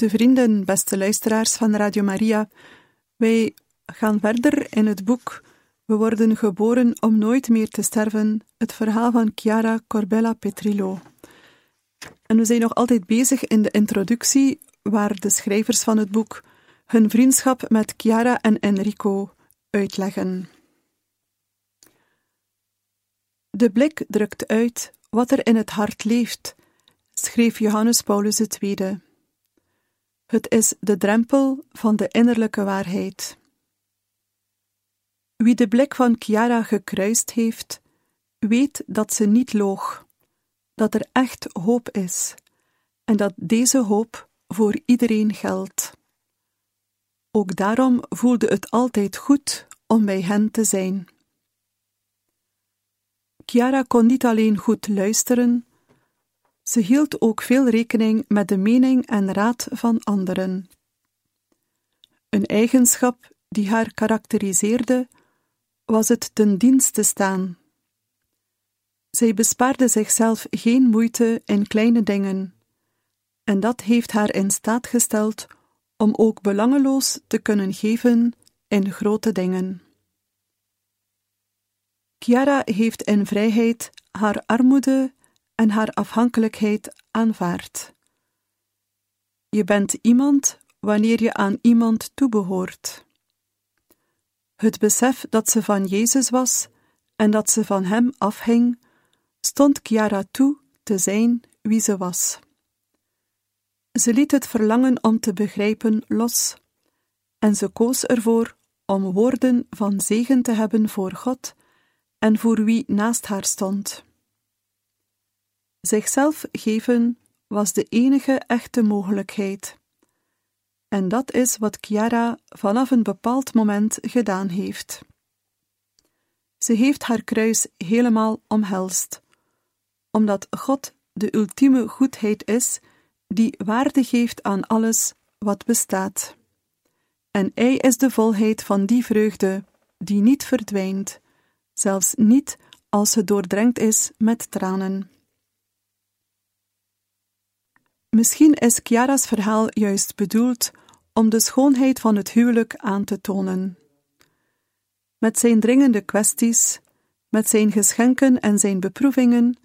Goede vrienden, beste luisteraars van Radio Maria. Wij gaan verder in het boek We worden geboren om nooit meer te sterven, het verhaal van Chiara Corbella Petrillo. En we zijn nog altijd bezig in de introductie, waar de schrijvers van het boek hun vriendschap met Chiara en Enrico uitleggen. De blik drukt uit wat er in het hart leeft, schreef Johannes Paulus II. Het is de drempel van de innerlijke waarheid. Wie de blik van Chiara gekruist heeft, weet dat ze niet loog, dat er echt hoop is en dat deze hoop voor iedereen geldt. Ook daarom voelde het altijd goed om bij hen te zijn. Chiara kon niet alleen goed luisteren, ze hield ook veel rekening met de mening en raad van anderen. Een eigenschap die haar karakteriseerde, was het ten dienst te staan. Zij bespaarde zichzelf geen moeite in kleine dingen, en dat heeft haar in staat gesteld om ook belangeloos te kunnen geven in grote dingen. Chiara heeft in vrijheid haar armoede en haar afhankelijkheid aanvaardt. Je bent iemand wanneer je aan iemand toebehoort. Het besef dat ze van Jezus was en dat ze van Hem afhing, stond Chiara toe te zijn wie ze was. Ze liet het verlangen om te begrijpen los, en ze koos ervoor om woorden van zegen te hebben voor God en voor wie naast haar stond. Zichzelf geven was de enige echte mogelijkheid. En dat is wat Chiara vanaf een bepaald moment gedaan heeft. Ze heeft haar kruis helemaal omhelst, omdat God de ultieme goedheid is die waarde geeft aan alles wat bestaat. En Hij is de volheid van die vreugde die niet verdwijnt, zelfs niet als ze doordrenkt is met tranen. Misschien is Chiara's verhaal juist bedoeld om de schoonheid van het huwelijk aan te tonen. Met zijn dringende kwesties, met zijn geschenken en zijn beproevingen,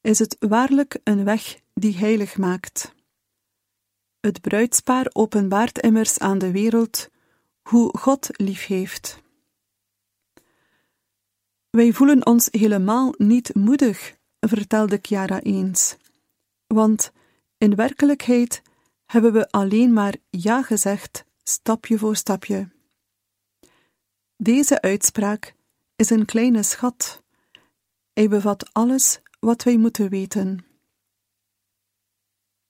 is het waarlijk een weg die heilig maakt. Het bruidspaar openbaart immers aan de wereld hoe God lief heeft. Wij voelen ons helemaal niet moedig, vertelde Chiara eens, want in werkelijkheid hebben we alleen maar ja gezegd, stapje voor stapje. Deze uitspraak is een kleine schat. Hij bevat alles wat wij moeten weten.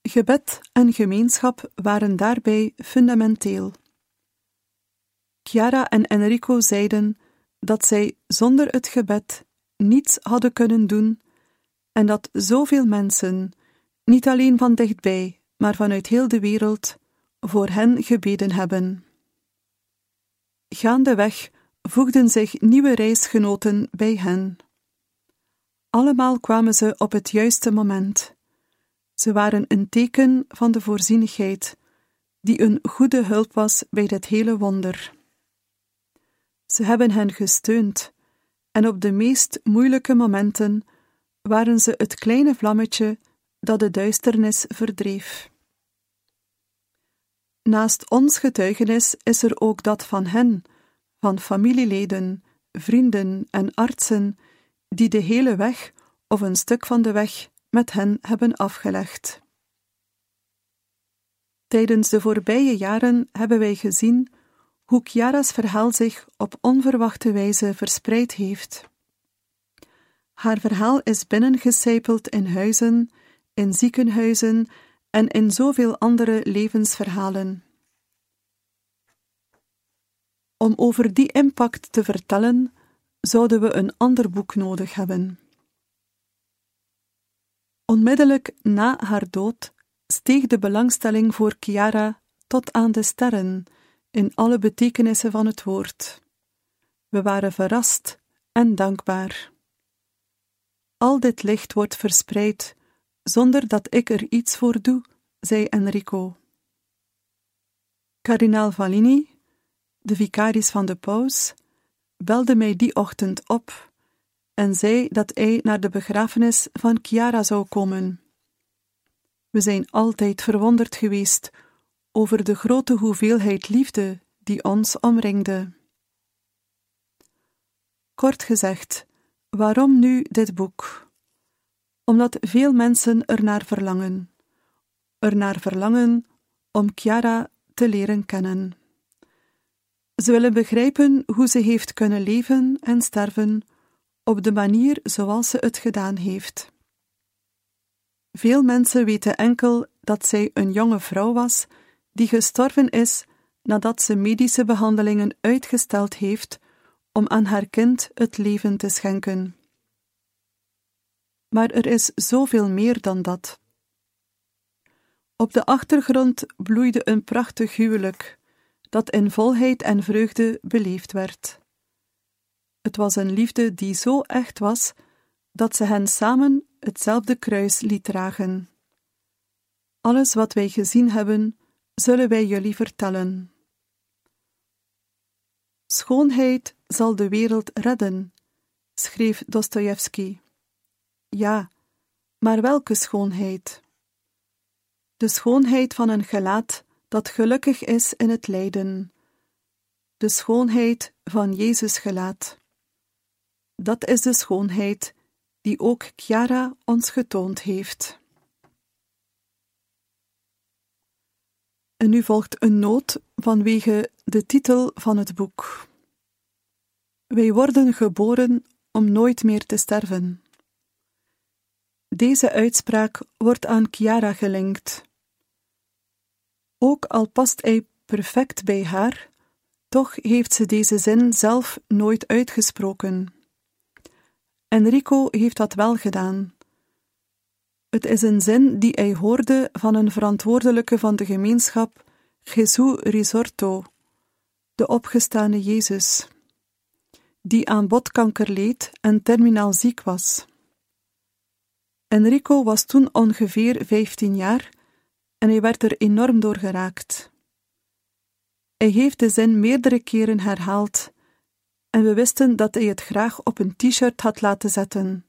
Gebed en gemeenschap waren daarbij fundamenteel. Chiara en Enrico zeiden dat zij zonder het gebed niets hadden kunnen doen en dat zoveel mensen niet alleen van dichtbij, maar vanuit heel de wereld, voor hen gebeden hebben. Gaandeweg voegden zich nieuwe reisgenoten bij hen. Allemaal kwamen ze op het juiste moment. Ze waren een teken van de voorzienigheid, die een goede hulp was bij dit hele wonder. Ze hebben hen gesteund, en op de meest moeilijke momenten waren ze het kleine vlammetje dat de duisternis verdreef. Naast ons getuigenis is er ook dat van hen, van familieleden, vrienden en artsen, die de hele weg of een stuk van de weg met hen hebben afgelegd. Tijdens de voorbije jaren hebben wij gezien hoe Chiara's verhaal zich op onverwachte wijze verspreid heeft. Haar verhaal is binnengecijpeld in huizen, in ziekenhuizen en in zoveel andere levensverhalen. Om over die impact te vertellen, zouden we een ander boek nodig hebben. Onmiddellijk na haar dood steeg de belangstelling voor Chiara tot aan de sterren, in alle betekenissen van het woord. We waren verrast en dankbaar. Al dit licht wordt verspreid zonder dat ik er iets voor doe, zei Enrico. Kardinaal Valini, de vicaris van de paus, belde mij die ochtend op en zei dat hij naar de begrafenis van Chiara zou komen. We zijn altijd verwonderd geweest over de grote hoeveelheid liefde die ons omringde. Kort gezegd, waarom nu dit boek? Omdat veel mensen ernaar verlangen. Ernaar verlangen om Chiara te leren kennen. Ze willen begrijpen hoe ze heeft kunnen leven en sterven op de manier zoals ze het gedaan heeft. Veel mensen weten enkel dat zij een jonge vrouw was die gestorven is nadat ze medische behandelingen uitgesteld heeft om aan haar kind het leven te schenken. Maar er is zoveel meer dan dat. Op de achtergrond bloeide een prachtig huwelijk, dat in volheid en vreugde beleefd werd. Het was een liefde die zo echt was dat ze hen samen hetzelfde kruis liet dragen. Alles wat wij gezien hebben, zullen wij jullie vertellen. Schoonheid zal de wereld redden, schreef Dostojevski. Ja, maar welke schoonheid? De schoonheid van een gelaat dat gelukkig is in het lijden. De schoonheid van Jezus gelaat. Dat is de schoonheid die ook Chiara ons getoond heeft. En nu volgt een noot vanwege de titel van het boek. Wij worden geboren om nooit meer te sterven. Deze uitspraak wordt aan Chiara gelinkt. Ook al past hij perfect bij haar, toch heeft ze deze zin zelf nooit uitgesproken. Enrico heeft dat wel gedaan. Het is een zin die hij hoorde van een verantwoordelijke van de gemeenschap, Gesù Risorto, de opgestane Jezus, die aan botkanker leed en terminaal ziek was. Enrico was toen ongeveer vijftien jaar en hij werd er enorm door geraakt. Hij heeft de zin meerdere keren herhaald en we wisten dat hij het graag op een t-shirt had laten zetten.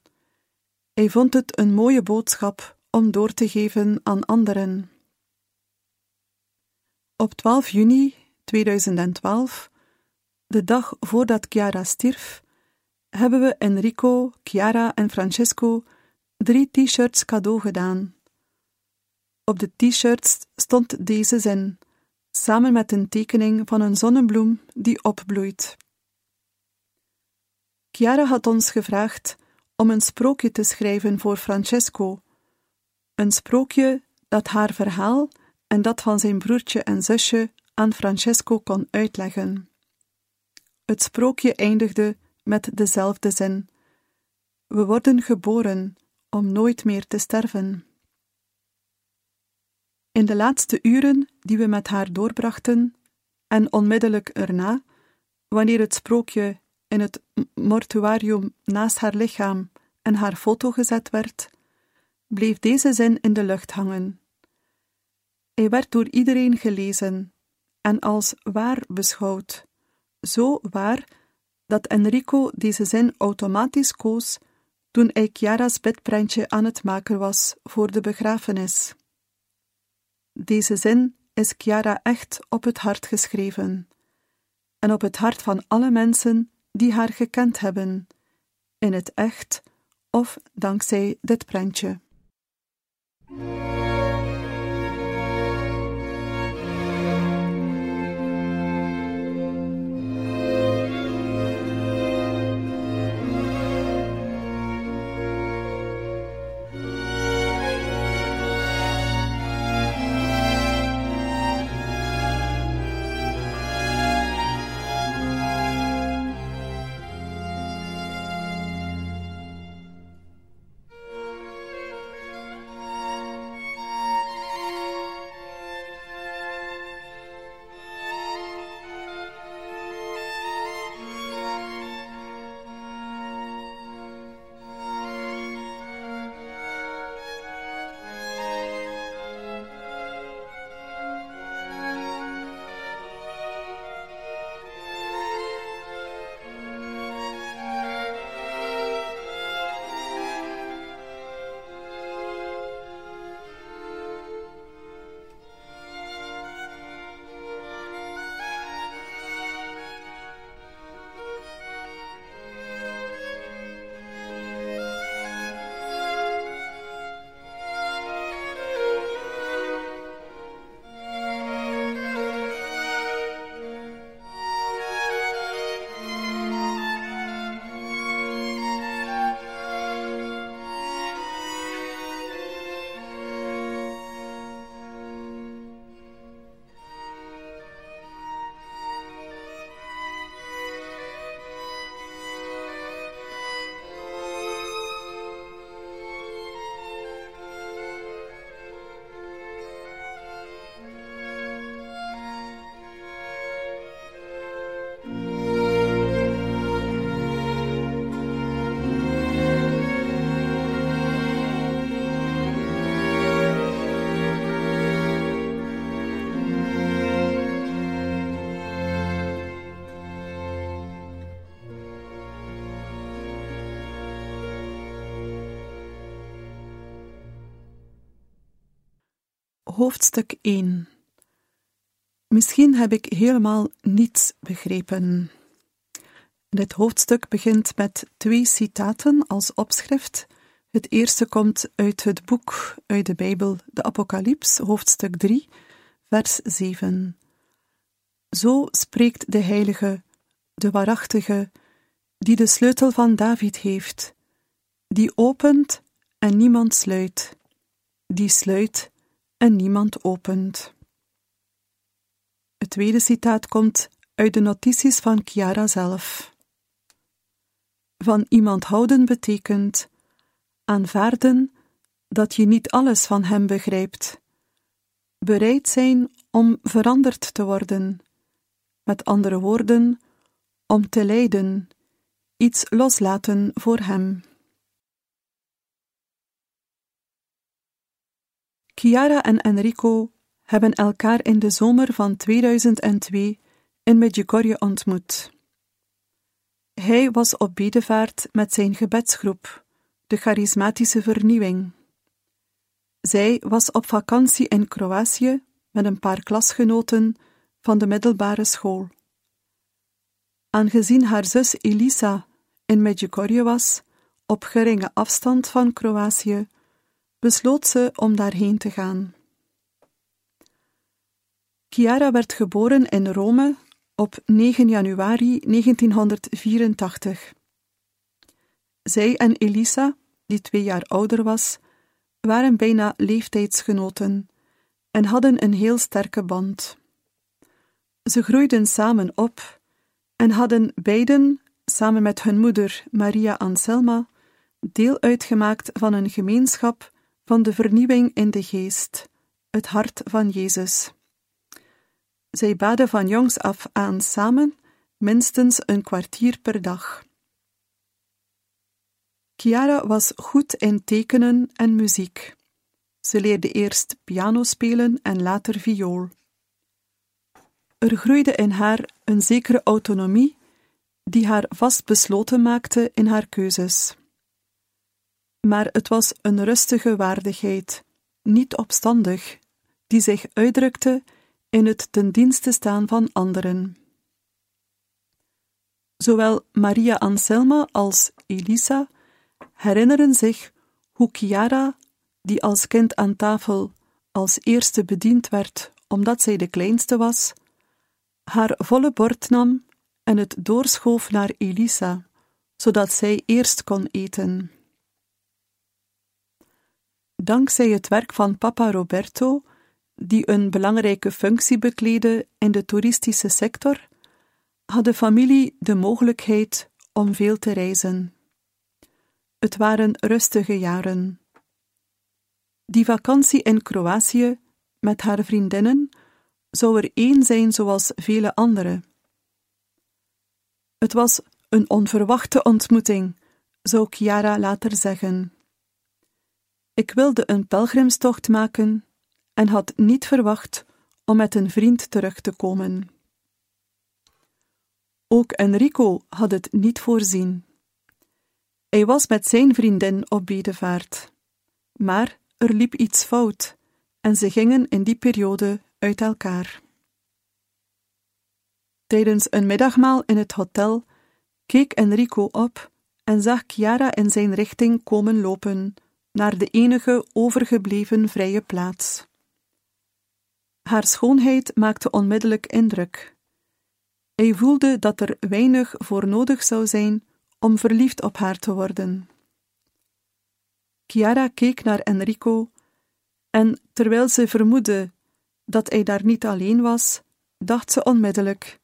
Hij vond het een mooie boodschap om door te geven aan anderen. Op 12 juni 2012, de dag voordat Chiara stierf, hebben we Enrico, Chiara en Francesco drie t-shirts cadeau gedaan. Op de t-shirts stond deze zin, samen met een tekening van een zonnebloem die opbloeit. Chiara had ons gevraagd om een sprookje te schrijven voor Francesco. Een sprookje dat haar verhaal en dat van zijn broertje en zusje aan Francesco kon uitleggen. Het sprookje eindigde met dezelfde zin: We worden geboren om nooit meer te sterven. In de laatste uren die we met haar doorbrachten, en onmiddellijk erna, wanneer het sprookje in het mortuarium naast haar lichaam en haar foto gezet werd, bleef deze zin in de lucht hangen. Hij werd door iedereen gelezen en als waar beschouwd, zo waar dat Enrico deze zin automatisch koos toen hij Chiara's bedprentje aan het maken was voor de begrafenis. Deze zin is Chiara echt op het hart geschreven, en op het hart van alle mensen die haar gekend hebben, in het echt of dankzij dit prentje. Hoofdstuk 1 Misschien heb ik helemaal niets begrepen. Dit hoofdstuk begint met twee citaten als opschrift. Het eerste komt uit het boek uit de Bijbel, de Apocalyps, hoofdstuk 3, vers 7. Zo spreekt de Heilige, de Waarachtige, die de sleutel van David heeft, die opent en niemand sluit, die sluit en niemand opent. Het tweede citaat komt uit de notities van Chiara zelf. Van iemand houden betekent aanvaarden dat je niet alles van hem begrijpt, bereid zijn om veranderd te worden, met andere woorden, om te lijden, iets loslaten voor hem. Chiara en Enrico hebben elkaar in de zomer van 2002 in Medjugorje ontmoet. Hij was op bedevaart met zijn gebedsgroep, de Charismatische Vernieuwing. Zij was op vakantie in Kroatië met een paar klasgenoten van de middelbare school. Aangezien haar zus Elisa in Medjugorje was, op geringe afstand van Kroatië, besloot ze om daarheen te gaan. Chiara werd geboren in Rome op 9 januari 1984. Zij en Elisa, die twee jaar ouder was, waren bijna leeftijdsgenoten en hadden een heel sterke band. Ze groeiden samen op en hadden beiden, samen met hun moeder Maria Anselma, deel uitgemaakt van een gemeenschap van de vernieuwing in de geest, het hart van Jezus. Zij baden van jongs af aan samen, minstens een kwartier per dag. Chiara was goed in tekenen en muziek. Ze leerde eerst piano spelen en later viool. Er groeide in haar een zekere autonomie die haar vastbesloten maakte in haar keuzes. Maar het was een rustige waardigheid, niet opstandig, die zich uitdrukte in het ten dienste staan van anderen. Zowel Maria Anselma als Elisa herinneren zich hoe Chiara, die als kind aan tafel als eerste bediend werd omdat zij de kleinste was, haar volle bord nam en het doorschoof naar Elisa, zodat zij eerst kon eten. Dankzij het werk van papa Roberto, die een belangrijke functie bekleedde in de toeristische sector, had de familie de mogelijkheid om veel te reizen. Het waren rustige jaren. Die vakantie in Kroatië met haar vriendinnen zou er één zijn zoals vele andere. Het was een onverwachte ontmoeting, zou Chiara later zeggen. Ik wilde een pelgrimstocht maken en had niet verwacht om met een vriend terug te komen. Ook Enrico had het niet voorzien. Hij was met zijn vriendin op bedevaart, maar er liep iets fout en ze gingen in die periode uit elkaar. Tijdens een middagmaal in het hotel keek Enrico op en zag Chiara in zijn richting komen lopen naar de enige overgebleven vrije plaats. Haar schoonheid maakte onmiddellijk indruk. Hij voelde dat er weinig voor nodig zou zijn om verliefd op haar te worden. Chiara keek naar Enrico en terwijl ze vermoedde dat hij daar niet alleen was, dacht ze onmiddellijk: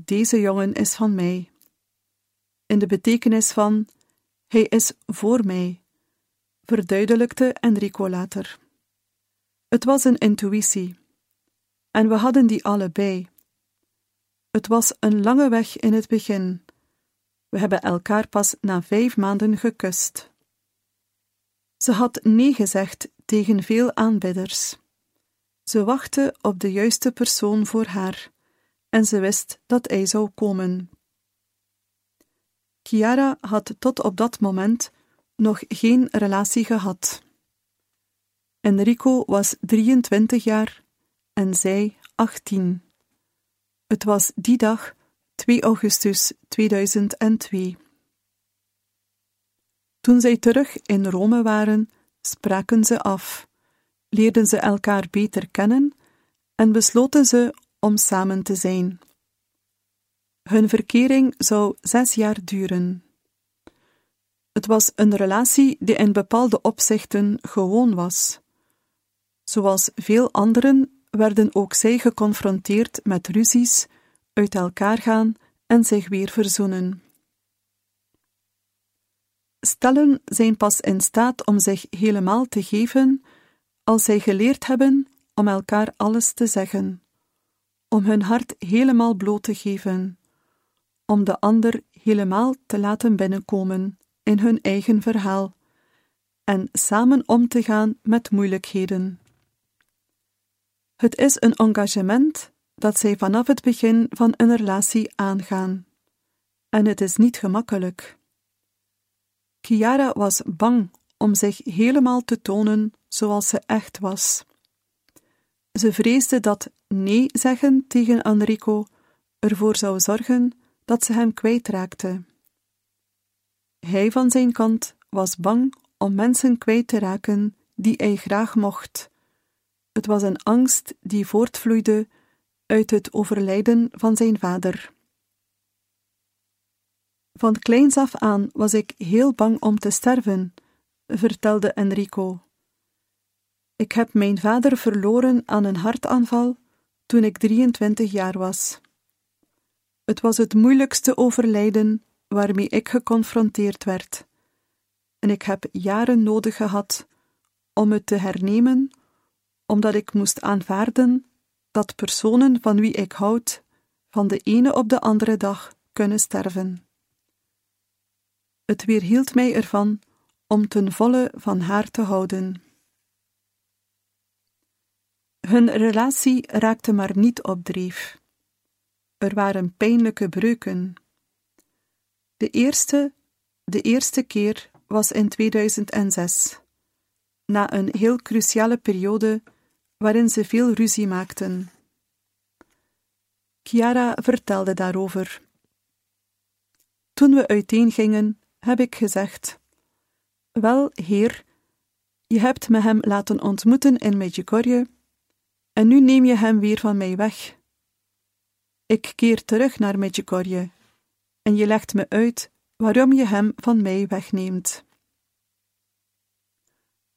Deze jongen is van mij. In de betekenis van: Hij is voor mij verduidelijkte Enrico later. Het was een intuïtie, en we hadden die allebei. Het was een lange weg in het begin. We hebben elkaar pas na vijf maanden gekust. Ze had nee gezegd tegen veel aanbidders. Ze wachtte op de juiste persoon voor haar, en ze wist dat hij zou komen. Chiara had tot op dat moment nog geen relatie gehad. Enrico was 23 jaar en zij 18. Het was die dag 2 augustus 2002. Toen zij terug in Rome waren, spraken ze af, leerden ze elkaar beter kennen en besloten ze om samen te zijn. Hun verkering zou zes jaar duren. Het was een relatie die in bepaalde opzichten gewoon was. Zoals veel anderen werden ook zij geconfronteerd met ruzies, uit elkaar gaan en zich weer verzoenen. Stellen zijn pas in staat om zich helemaal te geven als zij geleerd hebben om elkaar alles te zeggen, om hun hart helemaal bloot te geven, om de ander helemaal te laten binnenkomen in hun eigen verhaal en samen om te gaan met moeilijkheden. Het is een engagement dat zij vanaf het begin van een relatie aangaan. En het is niet gemakkelijk. Chiara was bang om zich helemaal te tonen zoals ze echt was. Ze vreesde dat nee zeggen tegen Enrico ervoor zou zorgen dat ze hem kwijtraakte. Hij van zijn kant was bang om mensen kwijt te raken die hij graag mocht. Het was een angst die voortvloeide uit het overlijden van zijn vader. Van kleins af aan was ik heel bang om te sterven, vertelde Enrico. Ik heb mijn vader verloren aan een hartaanval toen ik 23 jaar was. Het was het moeilijkste overlijden waarmee ik geconfronteerd werd, en ik heb jaren nodig gehad om het te hernemen, omdat ik moest aanvaarden dat personen van wie ik houd van de ene op de andere dag kunnen sterven. Het weerhield mij ervan om ten volle van haar te houden. Hun relatie raakte maar niet op dreef. Er waren pijnlijke breuken. De eerste, de eerste keer was in 2006, na een heel cruciale periode waarin ze veel ruzie maakten. Chiara vertelde daarover. Toen we uiteengingen, heb ik gezegd: Wel, heer, je hebt me hem laten ontmoeten in Medjugorje, en nu neem je hem weer van mij weg. Ik keer terug naar Medjugorje, en je legt me uit waarom je hem van mij wegneemt.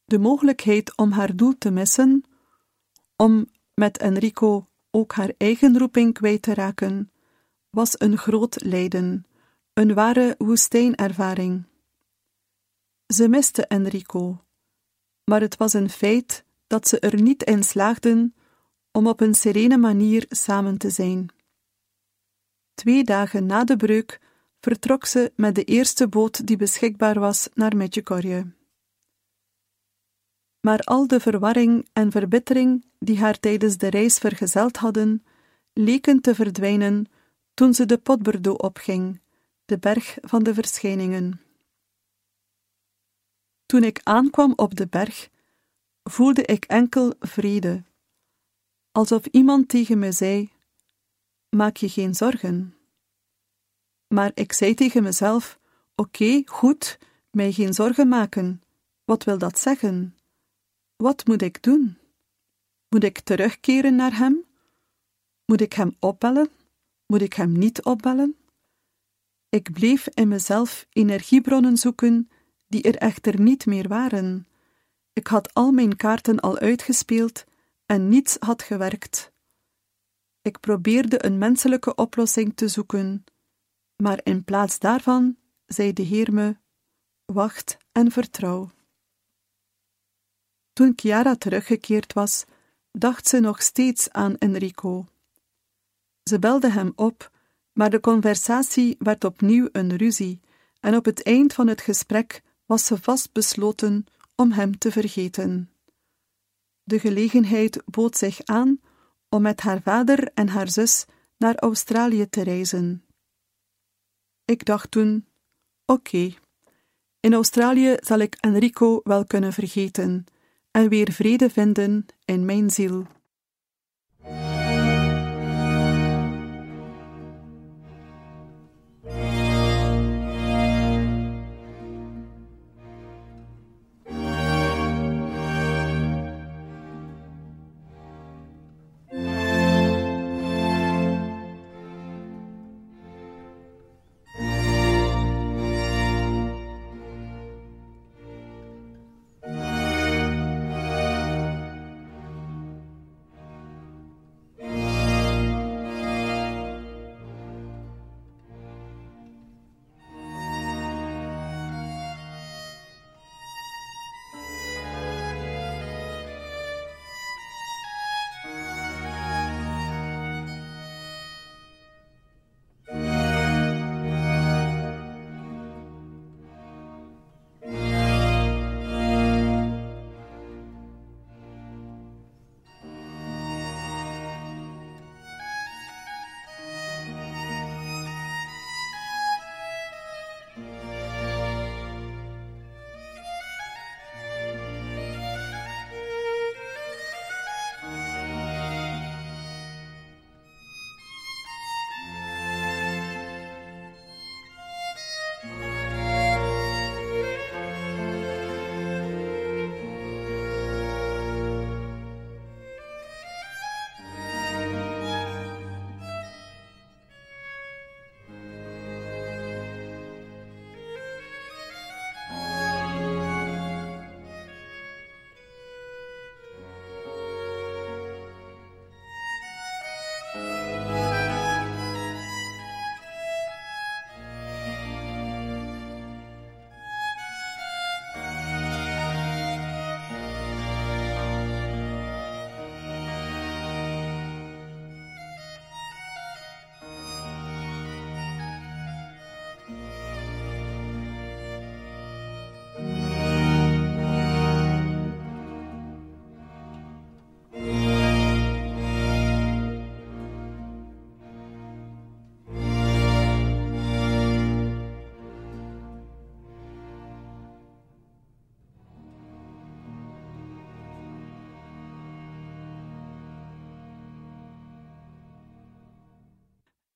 De mogelijkheid om haar doel te missen, om met Enrico ook haar eigen roeping kwijt te raken, was een groot lijden, een ware woestijnervaring. Ze miste Enrico, maar het was een feit dat ze er niet in slaagden om op een serene manier samen te zijn. Twee dagen na de breuk vertrok ze met de eerste boot die beschikbaar was naar Medjugorje. Maar al de verwarring en verbittering die haar tijdens de reis vergezeld hadden, leken te verdwijnen toen ze de Potberdo opging, de berg van de verschijningen. Toen ik aankwam op de berg, voelde ik enkel vrede, alsof iemand tegen me zei: Maak je geen zorgen. Maar ik zei tegen mezelf: Oké, goed, mij geen zorgen maken. Wat wil dat zeggen? Wat moet ik doen? Moet ik terugkeren naar hem? Moet ik hem opbellen? Moet ik hem niet opbellen? Ik bleef in mezelf energiebronnen zoeken die er echter niet meer waren. Ik had al mijn kaarten al uitgespeeld en niets had gewerkt. Ik probeerde een menselijke oplossing te zoeken, maar in plaats daarvan zei de Heer me: Wacht en vertrouw. Toen Chiara teruggekeerd was, dacht ze nog steeds aan Enrico. Ze belde hem op, maar de conversatie werd opnieuw een ruzie, en op het eind van het gesprek was ze vast besloten om hem te vergeten. De gelegenheid bood zich aan om met haar vader en haar zus naar Australië te reizen. Ik dacht toen: oké, in Australië zal ik Enrico wel kunnen vergeten en weer vrede vinden in mijn ziel.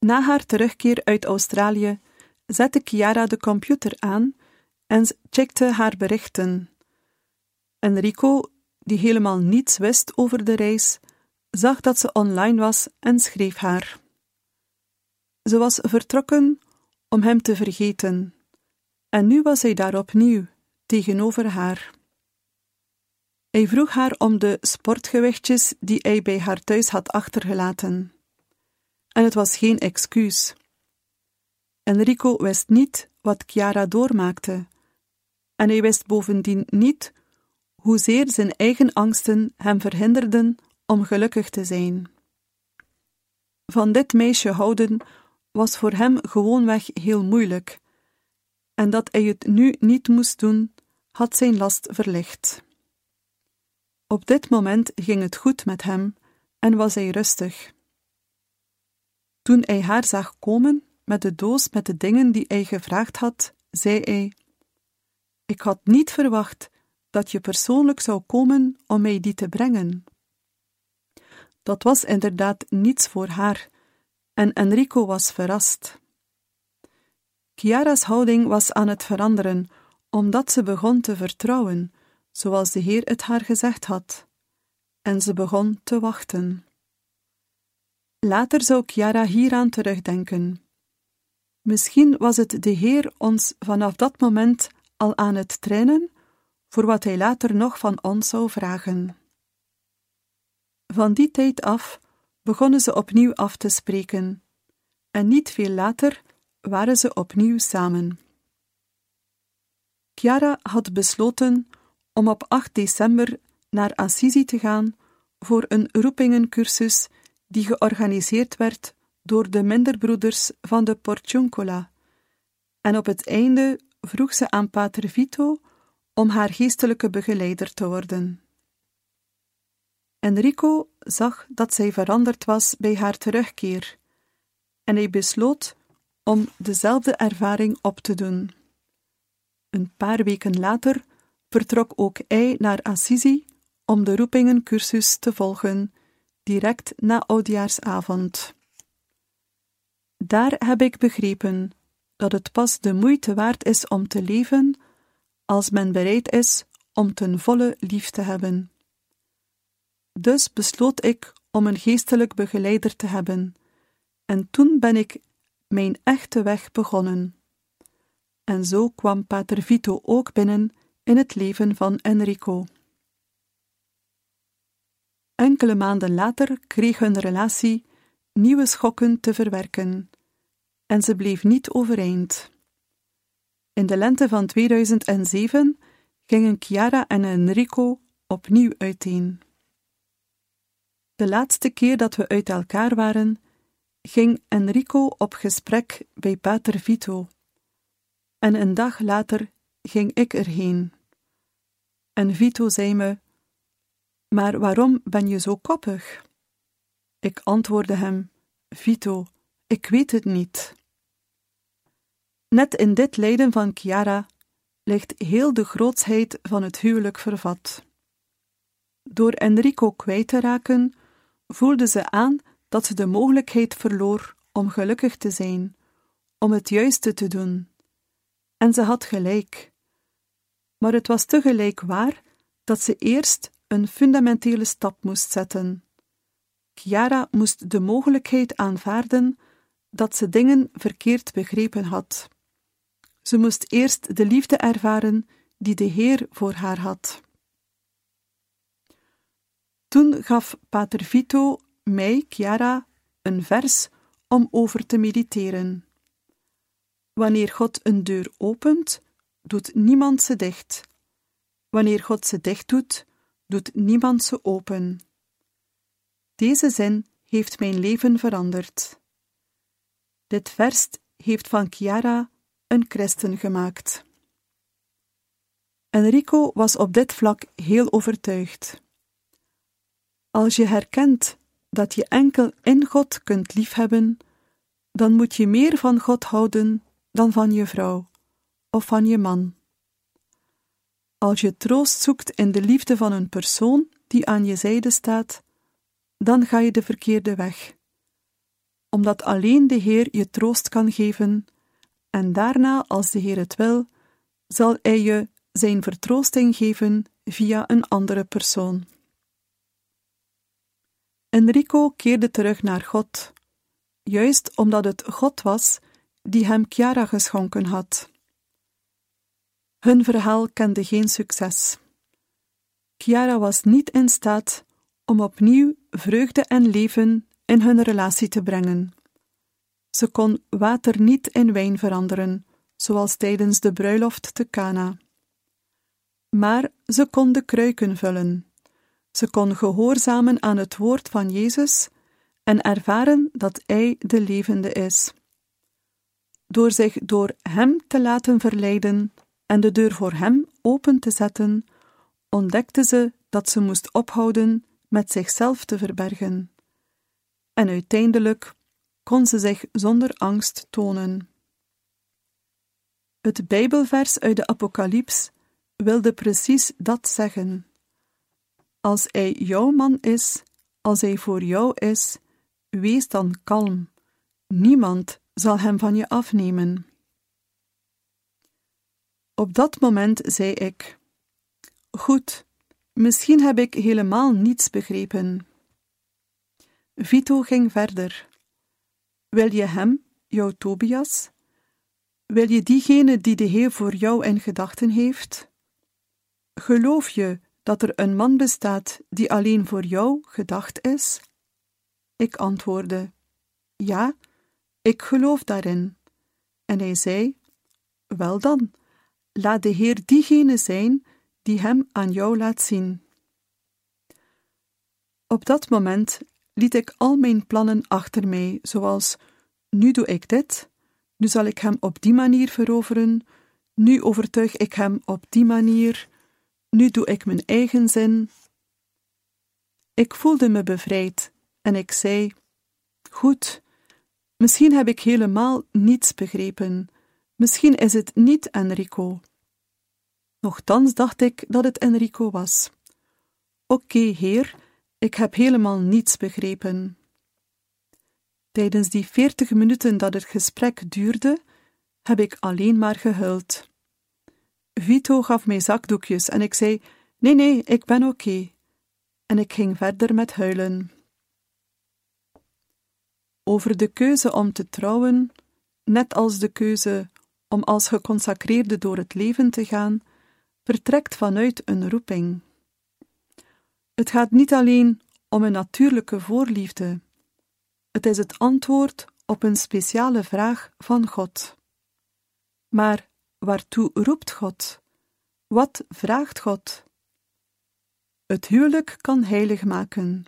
Na haar terugkeer uit Australië zette Chiara de computer aan en checkte haar berichten. Enrico, die helemaal niets wist over de reis, zag dat ze online was en schreef haar. Ze was vertrokken om hem te vergeten, en nu was hij daar opnieuw tegenover haar. Hij vroeg haar om de sportgewichtjes die hij bij haar thuis had achtergelaten en het was geen excuus. Enrico wist niet wat Chiara doormaakte, en hij wist bovendien niet hoezeer zijn eigen angsten hem verhinderden om gelukkig te zijn. Van dit meisje houden was voor hem gewoonweg heel moeilijk, en dat hij het nu niet moest doen, had zijn last verlicht. Op dit moment ging het goed met hem en was hij rustig. Toen hij haar zag komen met de doos met de dingen die hij gevraagd had, zei hij: Ik had niet verwacht dat je persoonlijk zou komen om mij die te brengen. Dat was inderdaad niets voor haar, en Enrico was verrast. Chiara's houding was aan het veranderen, omdat ze begon te vertrouwen, zoals de Heer het haar gezegd had, en ze begon te wachten. Later zou Chiara hieraan terugdenken. Misschien was het de Heer ons vanaf dat moment al aan het trainen voor wat hij later nog van ons zou vragen. Van die tijd af begonnen ze opnieuw af te spreken, en niet veel later waren ze opnieuw samen. Chiara had besloten om op 8 december naar Assisi te gaan voor een roepingencursus die georganiseerd werd door de minderbroeders van de Porciuncola. En op het einde vroeg ze aan Pater Vito om haar geestelijke begeleider te worden. Enrico zag dat zij veranderd was bij haar terugkeer, en hij besloot om dezelfde ervaring op te doen. Een paar weken later vertrok ook hij naar Assisi om de roepingencursus te volgen, direct na oudjaarsavond. Daar heb ik begrepen dat het pas de moeite waard is om te leven als men bereid is om ten volle lief te hebben. Dus besloot ik om een geestelijk begeleider te hebben, en toen ben ik mijn echte weg begonnen. En zo kwam Pater Vito ook binnen in het leven van Enrico. Enkele maanden later kreeg hun relatie nieuwe schokken te verwerken, en ze bleef niet overeind. In de lente van 2007 gingen Chiara en Enrico opnieuw uiteen. De laatste keer dat we uit elkaar waren, ging Enrico op gesprek bij Pater Vito. En een dag later ging ik erheen. En Vito zei me: Maar waarom ben je zo koppig? Ik antwoordde hem: Vito, ik weet het niet. Net in dit lijden van Chiara ligt heel de grootsheid van het huwelijk vervat. Door Enrico kwijt te raken, voelde ze aan dat ze de mogelijkheid verloor om gelukkig te zijn, om het juiste te doen. En ze had gelijk. Maar het was tegelijk waar dat ze eerst een fundamentele stap moest zetten. Chiara moest de mogelijkheid aanvaarden dat ze dingen verkeerd begrepen had. Ze moest eerst de liefde ervaren die de Heer voor haar had. Toen gaf Pater Vito mij, Chiara, een vers om over te mediteren. Wanneer God een deur opent, doet niemand ze dicht. Wanneer God ze dicht doet, doet niemand ze open. Deze zin heeft mijn leven veranderd. Dit vers heeft van Chiara een christen gemaakt. Enrico was op dit vlak heel overtuigd. Als je herkent dat je enkel in God kunt liefhebben, dan moet je meer van God houden dan van je vrouw of van je man. Als je troost zoekt in de liefde van een persoon die aan je zijde staat, dan ga je de verkeerde weg, omdat alleen de Heer je troost kan geven, en daarna, als de Heer het wil, zal Hij je zijn vertroosting geven via een andere persoon. Enrico keerde terug naar God, juist omdat het God was die hem Chiara geschonken had. Hun verhaal kende geen succes. Chiara was niet in staat om opnieuw vreugde en leven in hun relatie te brengen. Ze kon water niet in wijn veranderen, zoals tijdens de bruiloft te Cana. Maar ze kon de kruiken vullen ze kon gehoorzamen aan het woord van Jezus en ervaren dat Hij de levende is. Door zich door Hem te laten verleiden en de deur voor Hem open te zetten, ontdekte ze dat ze moest ophouden met zichzelf te verbergen. En uiteindelijk kon ze zich zonder angst tonen. Het Bijbelvers uit de Apocalyps wilde precies dat zeggen. Als hij jouw man is, als hij voor jou is, wees dan kalm. Niemand zal hem van je afnemen. Op dat moment zei ik: Goed, misschien heb ik helemaal niets begrepen. Vito ging verder. Wil je hem, jouw Tobias? Wil je diegene die de Heer voor jou in gedachten heeft? Geloof je dat er een man bestaat die alleen voor jou gedacht is? Ik antwoordde: Ja, ik geloof daarin. En hij zei: Wel dan, laat de Heer diegene zijn die hem aan jou laat zien. Op dat moment liet ik al mijn plannen achter mij, zoals: nu doe ik dit, nu zal ik hem op die manier veroveren, nu overtuig ik hem op die manier, nu doe ik mijn eigen zin. Ik voelde me bevrijd en ik zei: Goed, misschien heb ik helemaal niets begrepen. Misschien is het niet Enrico. Nochtans dacht ik dat het Enrico was. Oké, heer, ik heb helemaal niets begrepen. Tijdens die veertig minuten dat het gesprek duurde, heb ik alleen maar gehuild. Vito gaf mij zakdoekjes en ik zei: Nee, nee, ik ben oké. En ik ging verder met huilen. Over de keuze om te trouwen, net als de keuze om als geconsacreerde door het leven te gaan, vertrekt vanuit een roeping. Het gaat niet alleen om een natuurlijke voorliefde, het is het antwoord op een speciale vraag van God. Maar waartoe roept God? Wat vraagt God? Het huwelijk kan heilig maken,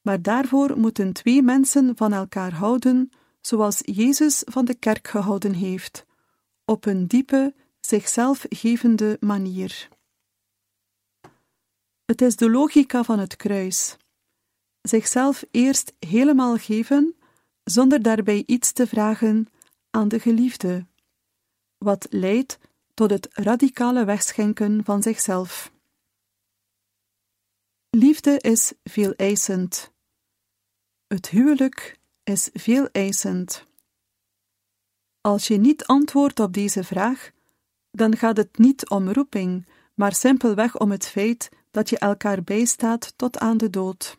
maar daarvoor moeten twee mensen van elkaar houden, zoals Jezus van de kerk gehouden heeft, op een diepe, zichzelf gevende manier. Het is de logica van het kruis. Zichzelf eerst helemaal geven, zonder daarbij iets te vragen aan de geliefde, wat leidt tot het radicale wegschenken van zichzelf. Liefde is veel eisend. Het huwelijk is veel eisend. Als je niet antwoordt op deze vraag, dan gaat het niet om roeping, maar simpelweg om het feit dat je elkaar bijstaat tot aan de dood.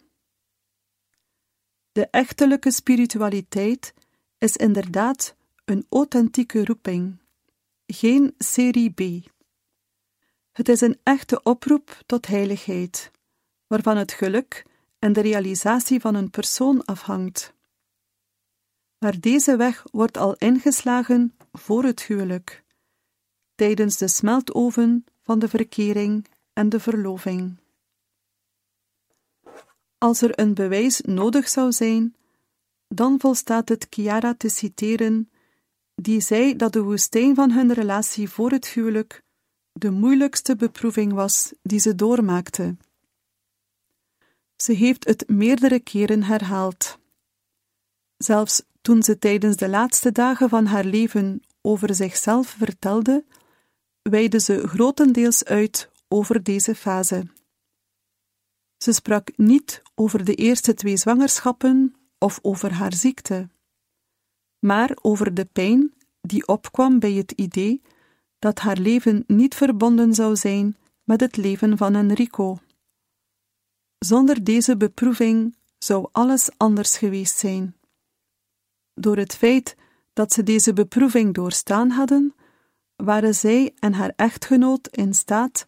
De echtelijke spiritualiteit is inderdaad een authentieke roeping, geen serie B. Het is een echte oproep tot heiligheid, waarvan het geluk en de realisatie van een persoon afhangt. Maar deze weg wordt al ingeslagen voor het huwelijk, tijdens de smeltoven van de verkering en de verloving. Als er een bewijs nodig zou zijn, dan volstaat het Chiara te citeren, die zei dat de woestijn van hun relatie voor het huwelijk de moeilijkste beproeving was die ze doormaakte. Ze heeft het meerdere keren herhaald. Zelfs toen ze tijdens de laatste dagen van haar leven over zichzelf vertelde, wijde ze grotendeels uit over deze fase. Ze sprak niet over de eerste twee zwangerschappen of over haar ziekte, maar over de pijn die opkwam bij het idee dat haar leven niet verbonden zou zijn met het leven van Enrico. Zonder deze beproeving zou alles anders geweest zijn. Door het feit dat ze deze beproeving doorstaan hadden, waren zij en haar echtgenoot in staat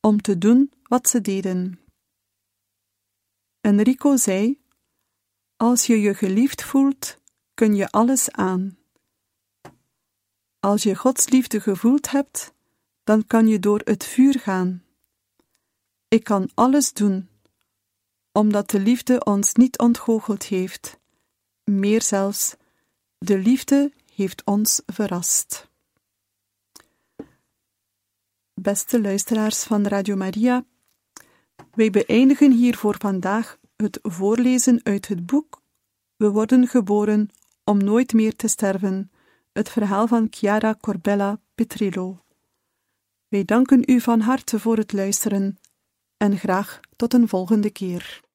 om te doen wat ze deden. Enrico zei: Als je je geliefd voelt, kun je alles aan. Als je Gods liefde gevoeld hebt, dan kan je door het vuur gaan. Ik kan alles doen, omdat de liefde ons niet ontgoocheld heeft. Meer zelfs, de liefde heeft ons verrast. Beste luisteraars van Radio Maria, wij beëindigen hier voor vandaag het voorlezen uit het boek We worden geboren om nooit meer te sterven, het verhaal van Chiara Corbella Petrillo. Wij danken u van harte voor het luisteren en graag tot een volgende keer.